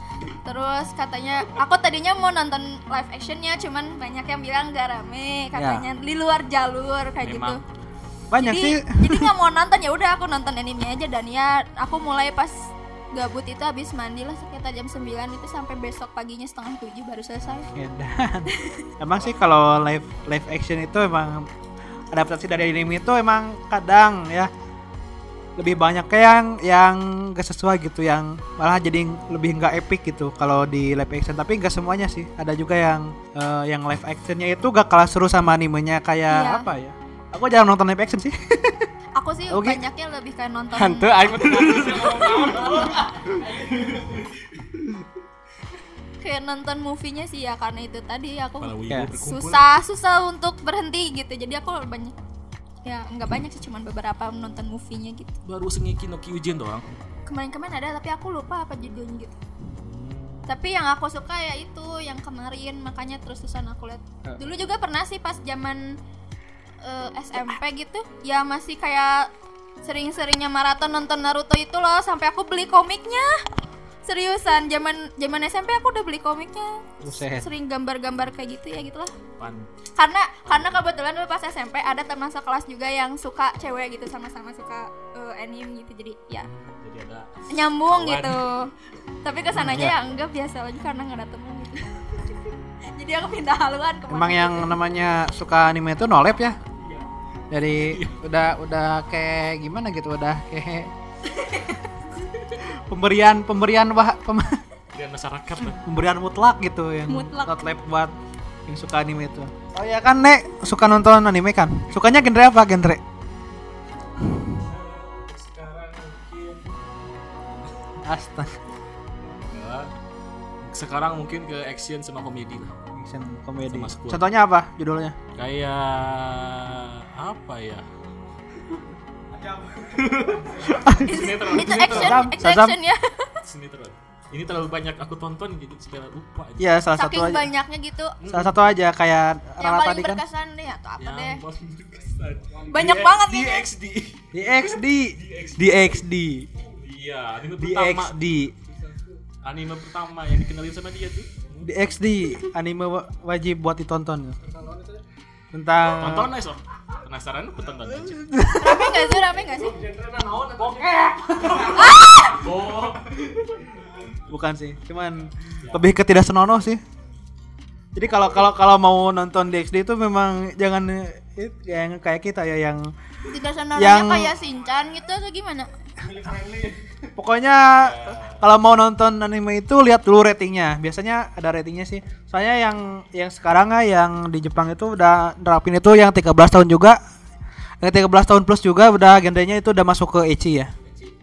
Terus katanya aku tadinya mau nonton live actionnya cuman banyak yang bilang gak rame katanya di luar jalur kayak gitu. Memang. Banyak jadi, sih. jadi nggak mau nonton ya udah aku nonton anime aja dan ya aku mulai pas gabut itu habis mandi lah sekitar jam 9 itu sampai besok paginya setengah tujuh baru selesai. Edan. <laughs> emang sih kalau live live action itu emang adaptasi dari anime itu emang kadang ya lebih banyak kayak yang yang gak sesuai gitu yang malah jadi lebih nggak epic gitu kalau di live action tapi nggak semuanya sih ada juga yang eh, yang live actionnya itu gak kalah seru sama animenya kayak Iya. apa ya aku jarang nonton live action sih <laughs> Aku sih Oke. banyaknya lebih kayak nonton hantu aing kayak nonton movie-nya sih ya karena itu tadi aku Ya. susah susah untuk berhenti gitu. Jadi aku banyak ya nggak banyak sih cuman beberapa nonton movie-nya gitu. Baru Shingeki no Kyojin doang. Kemarin-kemarin ada tapi aku lupa apa judulnya gitu. Tapi yang aku suka ya itu yang kemarin makanya terus terusan aku lihat. Dulu juga pernah sih pas zaman eh, SMP gitu ya masih kayak sering-seringnya maraton nonton Naruto itu loh sampai aku beli komiknya. Seriusan zaman zaman SMP aku udah beli komiknya. Buset. Sering gambar-gambar kayak gitu ya gitulah. Pan. Karena karena kebetulan dulu pas SMP ada teman sekelas juga yang suka cewek gitu sama-sama suka eh, anime gitu. Jadi ya Jadi ada nyambung Kawan. gitu tapi ke sananya ya enggak biasa lagi karena nggak ada temen gitu <laughs> jadi aku pindah haluan ke mana Emang yang namanya suka anime itu nolep ya? Dari udah udah kayak gimana gitu udah kayak <laughs> pemberian pemberian wah pem- Lihat masyarakat pemberian mutlak gitu yang Mutlak. nolep buat yang suka anime itu. Oh ya kan Nek suka nonton anime kan? Sukanya genre apa genre? Sekarang mungkin Astaga. Sekarang mungkin ke action sama komedi lah. Action komedi. Sama. Contohnya apa judulnya? Kayak apa ya? Sinetron. itu action Shazam. action ya Sinetron. Ini terlalu banyak aku tonton gitu supaya lupa aja. Iya salah satu saking aja. banyak gitu Salah satu aja kayak yang Rara paling tadi kan. berkesan deh atau apa deh Yang paling berkesan. Banyak Di- banget di ini. XD. Di XD. Di XD. Iya, Di pertama. XD. Anime pertama yang dikenalin sama dia tuh. di XD anime wa- wajib buat ditonton. Tentang Tonton aja, so. Penasaran lu tonton aja. rame nggak sih? Rame nggak sih? Bukan sih cuman lebih ke tidak senonoh sih. Jadi kalau kalau kalau mau nonton di XD itu memang jangan eh, yang kayak kita ya yang tidak senarnya Yang- kayak Shinchan gitu atau gimana pokoknya kalau mau nonton anime itu lihat dulu ratingnya. Biasanya ada ratingnya sih. Soalnya yang yang sekarang ah yang di Jepang itu udah nerapin itu yang 13 tahun juga. Yang 13 tahun plus juga udah genrenya itu udah masuk ke ecchi ya.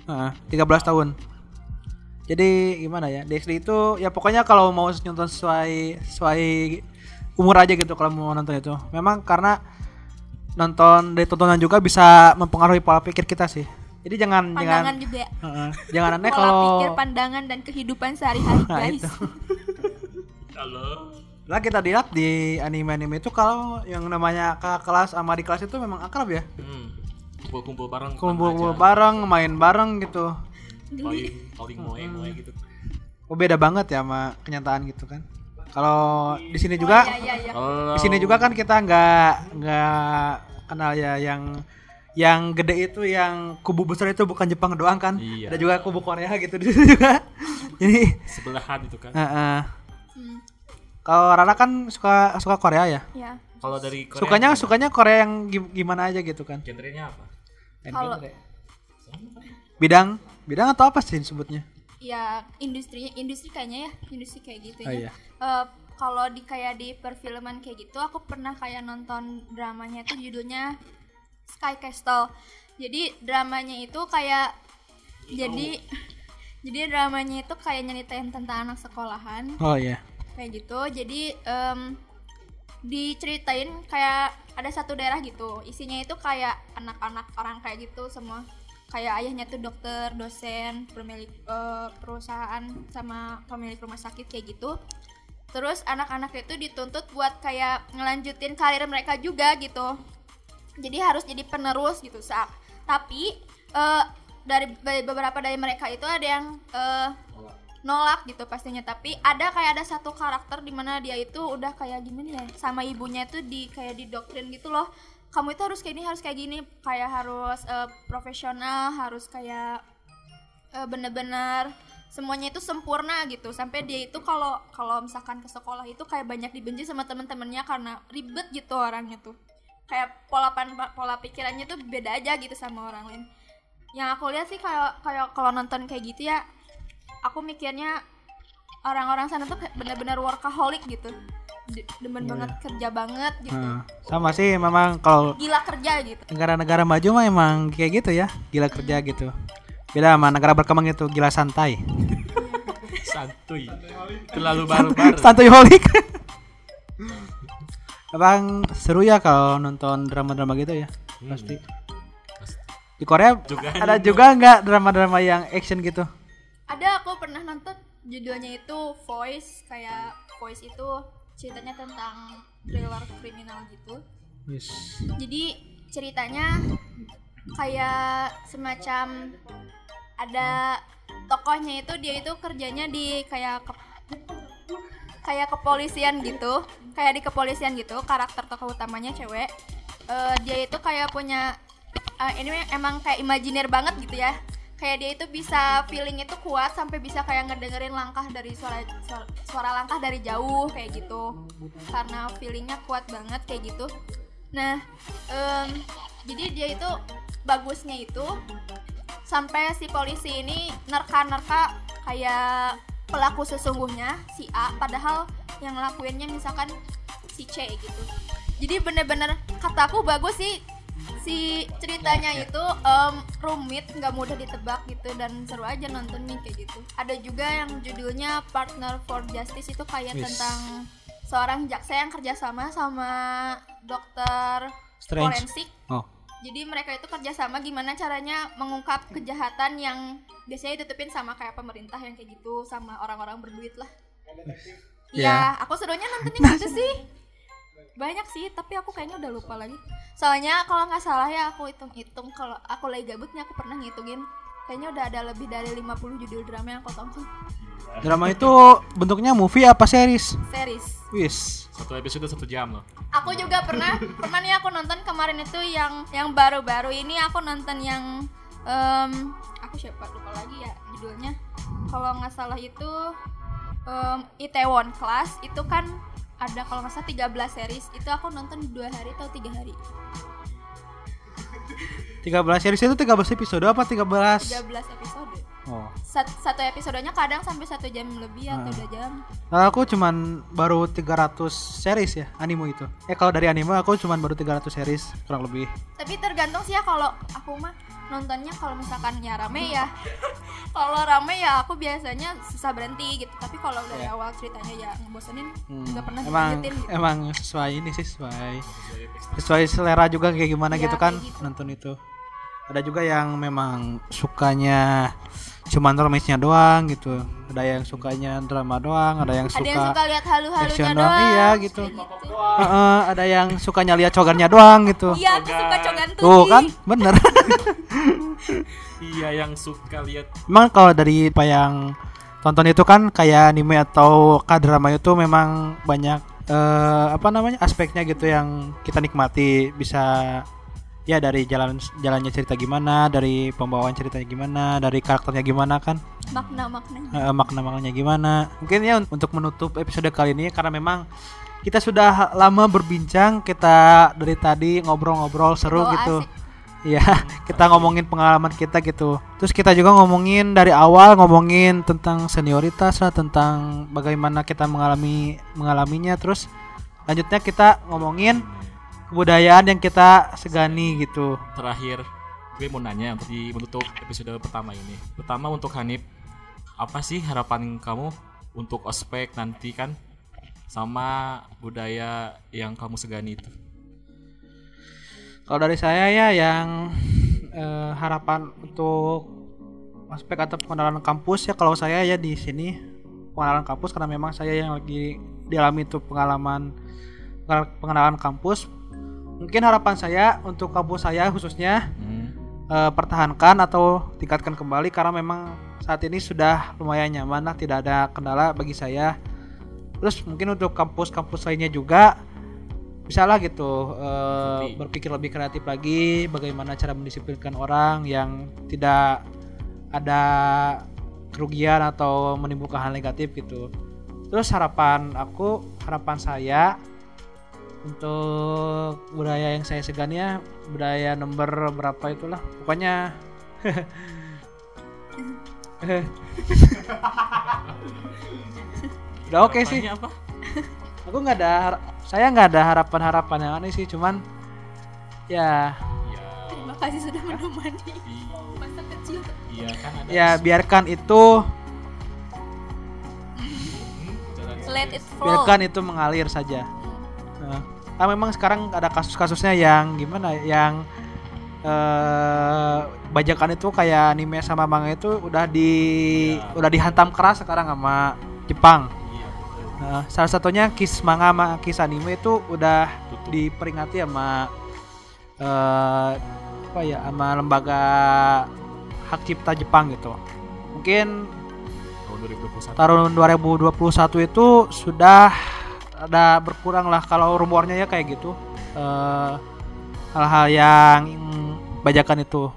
Heeh, 13 tahun. Jadi gimana ya DXD itu ya pokoknya kalau mau nonton sesuai sesuai umur aja gitu kalau mau nonton itu. Memang karena nonton dari tontonan juga bisa mempengaruhi pola pikir kita sih jadi jangan jangan pandangan juga Heeh. jangan aneh pola kalau pikir pandangan dan kehidupan sehari-hari Nah, <laughs> guys itu. <laughs> halo. lah kita lihat di anime-anime itu kalau yang namanya kakak kelas sama di kelas itu memang akrab ya Hmm. Kumpul-kumpul bareng. kumpul aja. bareng main bareng gitu Paling paling moe moe gitu. oh beda banget ya sama kenyataan gitu kan kalau di sini juga iya iya iya Kalau di sini juga kan kita nggak nggak kenal ya yang yang gede itu yang kubu besar itu bukan Jepang doang kan Iya. ada juga kubu Korea gitu di situ juga <laughs> jadi Sebelahan itu kan. eh, eh. Hmm, kalau Rara kan suka suka Korea ya ya. Kalau dari Korea sukanya gimana? sukanya Korea yang gi- gimana aja gitu kan genrenya apa? Kalau bidang bidang atau apa sih disebutnya ya industri industri kayaknya ya industri kayak gitu Oh, ya iya. Eh, kalau di kayak di perfilman kayak gitu aku pernah kayak nonton dramanya itu judulnya Sky Castle. Jadi dramanya itu kayak jadi jadi dramanya itu kayak nyeritain tentang anak sekolahan. Oh iya. Kayak gitu. Jadi em, diceritain kayak ada satu daerah gitu. Isinya itu kayak anak-anak orang kayak gitu semua. Kayak ayahnya tuh dokter dosen pemilik eh, perusahaan sama pemilik rumah sakit kayak gitu. Terus anak-anak itu dituntut buat kayak ngelanjutin karir mereka juga gitu jadi harus jadi penerus gitu sa. Tapi eh, dari beberapa dari mereka itu ada yang eh, nolak. gitu pastinya. Tapi ada kayak ada satu karakter di mana dia itu udah kayak gimana ya sama ibunya itu di kayak didoktrin gitu loh. Kamu itu harus kayak gini harus kayak gini. Kayak harus eh, profesional harus kayak eh, bener-bener semuanya itu sempurna gitu. Sampai dia itu kalau kalau misalkan ke sekolah itu kayak banyak dibenci sama teman-temannya karena ribet gitu orangnya tuh kayak pola pan pola pikirannya tuh beda aja gitu sama orang lain. Yang aku lihat sih kayak kayak kalau nonton kayak gitu ya aku mikirnya orang-orang sana tuh kayak benar-benar workaholic gitu. De- demen banget kerja banget gitu. Nah, sama sih memang kalau gila kerja gitu. negara-negara maju mah emang kayak gitu ya gila kerja gitu. Beda sama negara berkembang itu gila santai. Santuy. Terlalu baru-baru. <laughs> santuy holik <laughs> Abang seru ya kalau nonton drama-drama gitu ya? Pasti. Di Korea Juga ada juga nggak drama-drama yang action gitu? Ada aku pernah nonton judulnya itu Voice kayak Voice itu ceritanya tentang thriller kriminal gitu. Wis. jadi ceritanya kayak semacam ada tokohnya itu dia itu kerjanya di kayak ke- kayak kepolisian gitu kayak di kepolisian gitu karakter tokoh utamanya cewek. Eh, dia itu kayak punya eh, ini emang kayak imajiner banget gitu ya. Kayak dia itu bisa feeling itu kuat sampai bisa kayak ngedengerin langkah dari suara suara, suara langkah dari jauh kayak gitu. Karena feelingnya kuat banget kayak gitu. Nah em, jadi dia itu bagusnya itu sampai si polisi ini nerka-nerka kayak pelaku sesungguhnya si A padahal yang ngelakuinnya misalkan si C gitu. Jadi bener-bener kataku bagus sih si ceritanya itu em, rumit nggak mudah ditebak gitu dan seru aja nontonnya kayak gitu. Ada juga yang judulnya Partner for Justice itu kayak tentang seorang jaksa yang kerjasama sama dokter Strange. forensik. Oh jadi mereka itu kerjasama gimana caranya mengungkap kejahatan yang biasanya ditutupin sama kayak pemerintah yang kayak gitu sama orang-orang berduit lah. Ya. Iya, aku serunya nonton yang itu sih. Banyak sih, tapi aku kayaknya udah lupa lagi. Soalnya kalau nggak salah ya aku hitung-hitung kalau aku lagi gabut nih aku pernah ngitungin kayaknya udah ada lebih dari 50 judul drama yang aku tonton. drama itu bentuknya movie apa series Series. wis Satu episode satu jam loh. Aku juga pernah pernah nih aku nonton kemarin itu yang yang baru-baru ini aku nonton yang em, aku siapa lupa lagi ya judulnya. Kalau nggak salah itu em, Itaewon Class itu kan ada kalau nggak salah 13 series itu aku nonton dua hari atau tiga hari 13 series itu 13 episode apa? 13 13 episode. Oh. Sat- satu episodenya kadang sampai satu jam lebih atau dua jam. Nah, aku cuman baru 300 series ya anime itu. Eh kalau dari anime aku cuman baru 300 series kurang lebih. tapi tergantung sih ya kalau aku mah nontonnya kalau misalkan ya rame ya <laughs> kalau rame ya aku biasanya susah berhenti gitu tapi kalau dari awal ceritanya ya ngebosenin Hmm, nggak pernah emang gitu emang sesuai ini sih sesuai sesuai selera juga kayak gimana Ya, gitu kan gitu. nonton itu. Ada juga yang memang sukanya cuman romansnya doang gitu. Ada yang sukanya drama doang, ada yang ada yang suka suka lihat halu-halunya action doang, doang, iya, gitu. gitu. Heeh, ada yang sukanya lihat cogannya doang gitu. iya aku suka cogan tuh Tuh kan, bener. <laughs> Iya yang suka lihat Emang kalau dari apa yang tonton itu kan kayak anime atau k-drama itu memang banyak eh, apa namanya aspeknya gitu yang kita nikmati bisa ya dari jalan jalannya cerita gimana dari pembawaan ceritanya gimana dari karakternya gimana kan makna maknanya Eh, makna-maknanya gimana. Mungkin ya un- untuk menutup episode kali ini karena memang kita sudah lama berbincang, kita dari tadi ngobrol-ngobrol seru Oh, gitu. asik. Iya, <laughs> kita ngomongin pengalaman kita gitu. Terus kita juga ngomongin dari awal ngomongin tentang senioritas lah, tentang bagaimana kita mengalami mengalaminya. Terus lanjutnya kita ngomongin kebudayaan yang kita segani gitu. Terakhir gue mau nanya di menutup episode pertama ini. Pertama untuk Hanif, apa sih harapan kamu untuk ospek nanti kan sama budaya yang kamu segani itu? Kalau dari saya ya yang eh, harapan untuk aspek atau pengenalan kampus ya kalau saya ya di sini pengenalan kampus karena memang saya yang lagi dialami itu pengalaman pengenalan kampus. Mungkin harapan saya untuk kampus saya khususnya Hmm. eh, pertahankan atau tingkatkan kembali karena memang saat ini sudah lumayan nyaman lah tidak ada kendala bagi saya. Terus mungkin untuk kampus-kampus lainnya juga bisa lah gitu eh, Seperti- berpikir lebih kreatif lagi bagaimana cara mendisiplinkan orang yang tidak ada kerugian atau menimbulkan hal negatif gitu. Terus harapan aku, harapan saya untuk budaya yang saya segani ya budaya nomor berapa itulah. Pokoknya <laughs> udah oke sih. Harapannya apa? aku nggak ada saya nggak ada harapan harapan yang aneh sih cuman ya. Ya, terima kasih sudah menemani. Masa kecil. Iya kan ada ya isu. biarkan itu. Hmm, let it flow biarkan itu mengalir saja. Nah, ah, memang sekarang ada kasus-kasusnya yang gimana ya, yang eh bajakan itu kayak anime sama manga itu udah di Ya. udah dihantam keras sekarang sama Jepang. Nah, salah satunya kis manga sama kis anime itu udah Tutup. diperingati sama eh apa ya sama lembaga hak cipta Jepang gitu. Mungkin tahun 2021. tahun 2021 itu sudah ada berkurang lah kalau rumornya ya kayak gitu. Eh, hal-hal yang bajakan itu.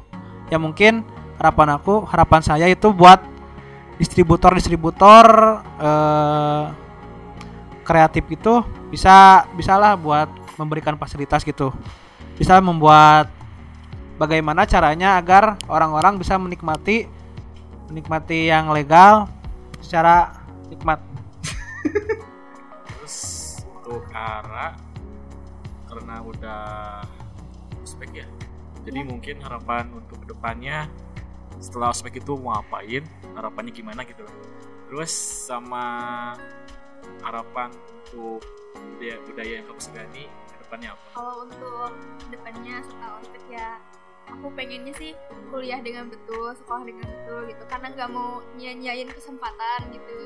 Ya mungkin harapan aku harapan saya itu buat distributor distributor eh, kreatif itu bisa bisalah buat memberikan fasilitas gitu. Bisa membuat bagaimana caranya agar orang-orang bisa menikmati menikmati yang legal secara nikmat <laughs> untuk Ara karena udah ospek ya. Jadi mungkin harapan untuk ke depannya setelah ospek itu mau ngapain, harapannya gimana gitu. Terus sama harapan untuk budaya, budaya yang kamu segani ke depannya apa? kalau untuk depannya setelah ospek ya aku pengennya sih kuliah dengan betul sekolah dengan betul gitu karena nggak mau nyanyain kesempatan gitu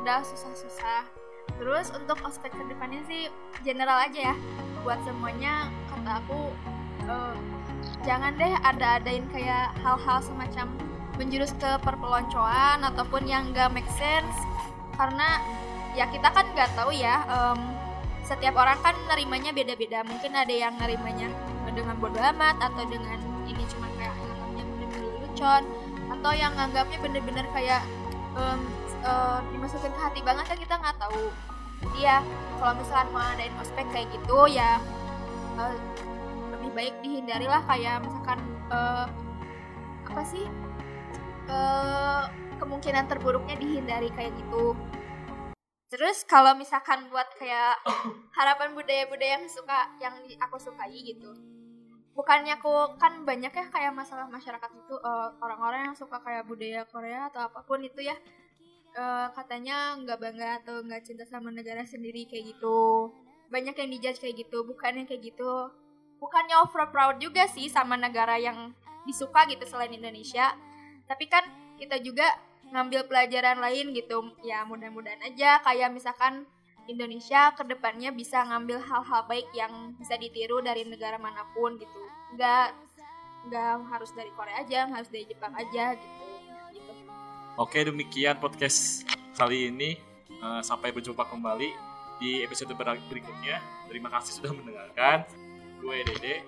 udah susah-susah terus untuk ospek ke depannya sih general aja ya. Buat semuanya kata aku eh, jangan deh ada-adain kayak hal-hal semacam menjurus ke perpeloncoan ataupun yang nggak make sense. Karena ya kita kan nggak tahu ya em, setiap orang kan nerimanya beda-beda. Mungkin ada yang nerimanya dengan bodo amat atau dengan ini cuma kayak nganggapnya bener-bener lelucon atau yang nganggapnya bener-bener kayak em, eh, dimasukin ke hati banget kan kita nggak tahu. Jadi ya kalau misalkan mau adain ospek kayak gitu ya eh, lebih baik dihindari lah kayak misalkan eh, apa sih eh, kemungkinan terburuknya dihindari kayak gitu. Terus kalau misalkan buat kayak harapan budaya-budaya yang suka yang aku sukai gitu. Bukannya aku kan banyak ya kayak masalah masyarakat itu orang-orang yang suka kayak budaya Korea atau apa pun itu ya eh, katanya nggak bangga atau nggak cinta sama negara sendiri kayak gitu. Banyak yang dijudge kayak gitu, bukannya kayak gitu. Bukannya over proud juga sih sama negara yang disuka gitu selain Indonesia. Tapi kan kita juga ngambil pelajaran lain gitu ya mudah-mudahan aja kayak misalkan Indonesia ke depannya bisa ngambil hal-hal baik yang bisa ditiru dari negara mana pun gitu nggak nggak harus dari Korea aja nggak harus dari Jepang aja gitu Oke demikian podcast kali ini. Eh, sampai berjumpa kembali. di episode ber- berikutnya. Terima kasih sudah mendengarkan. Gue Dede.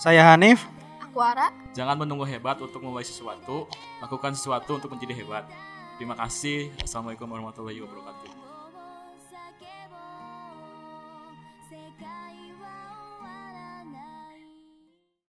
Saya Hanif. Aku Ara. Jangan menunggu hebat untuk memulai sesuatu, lakukan sesuatu untuk menjadi hebat. Terima kasih. Assalamualaikum warahmatullahi wabarakatuh.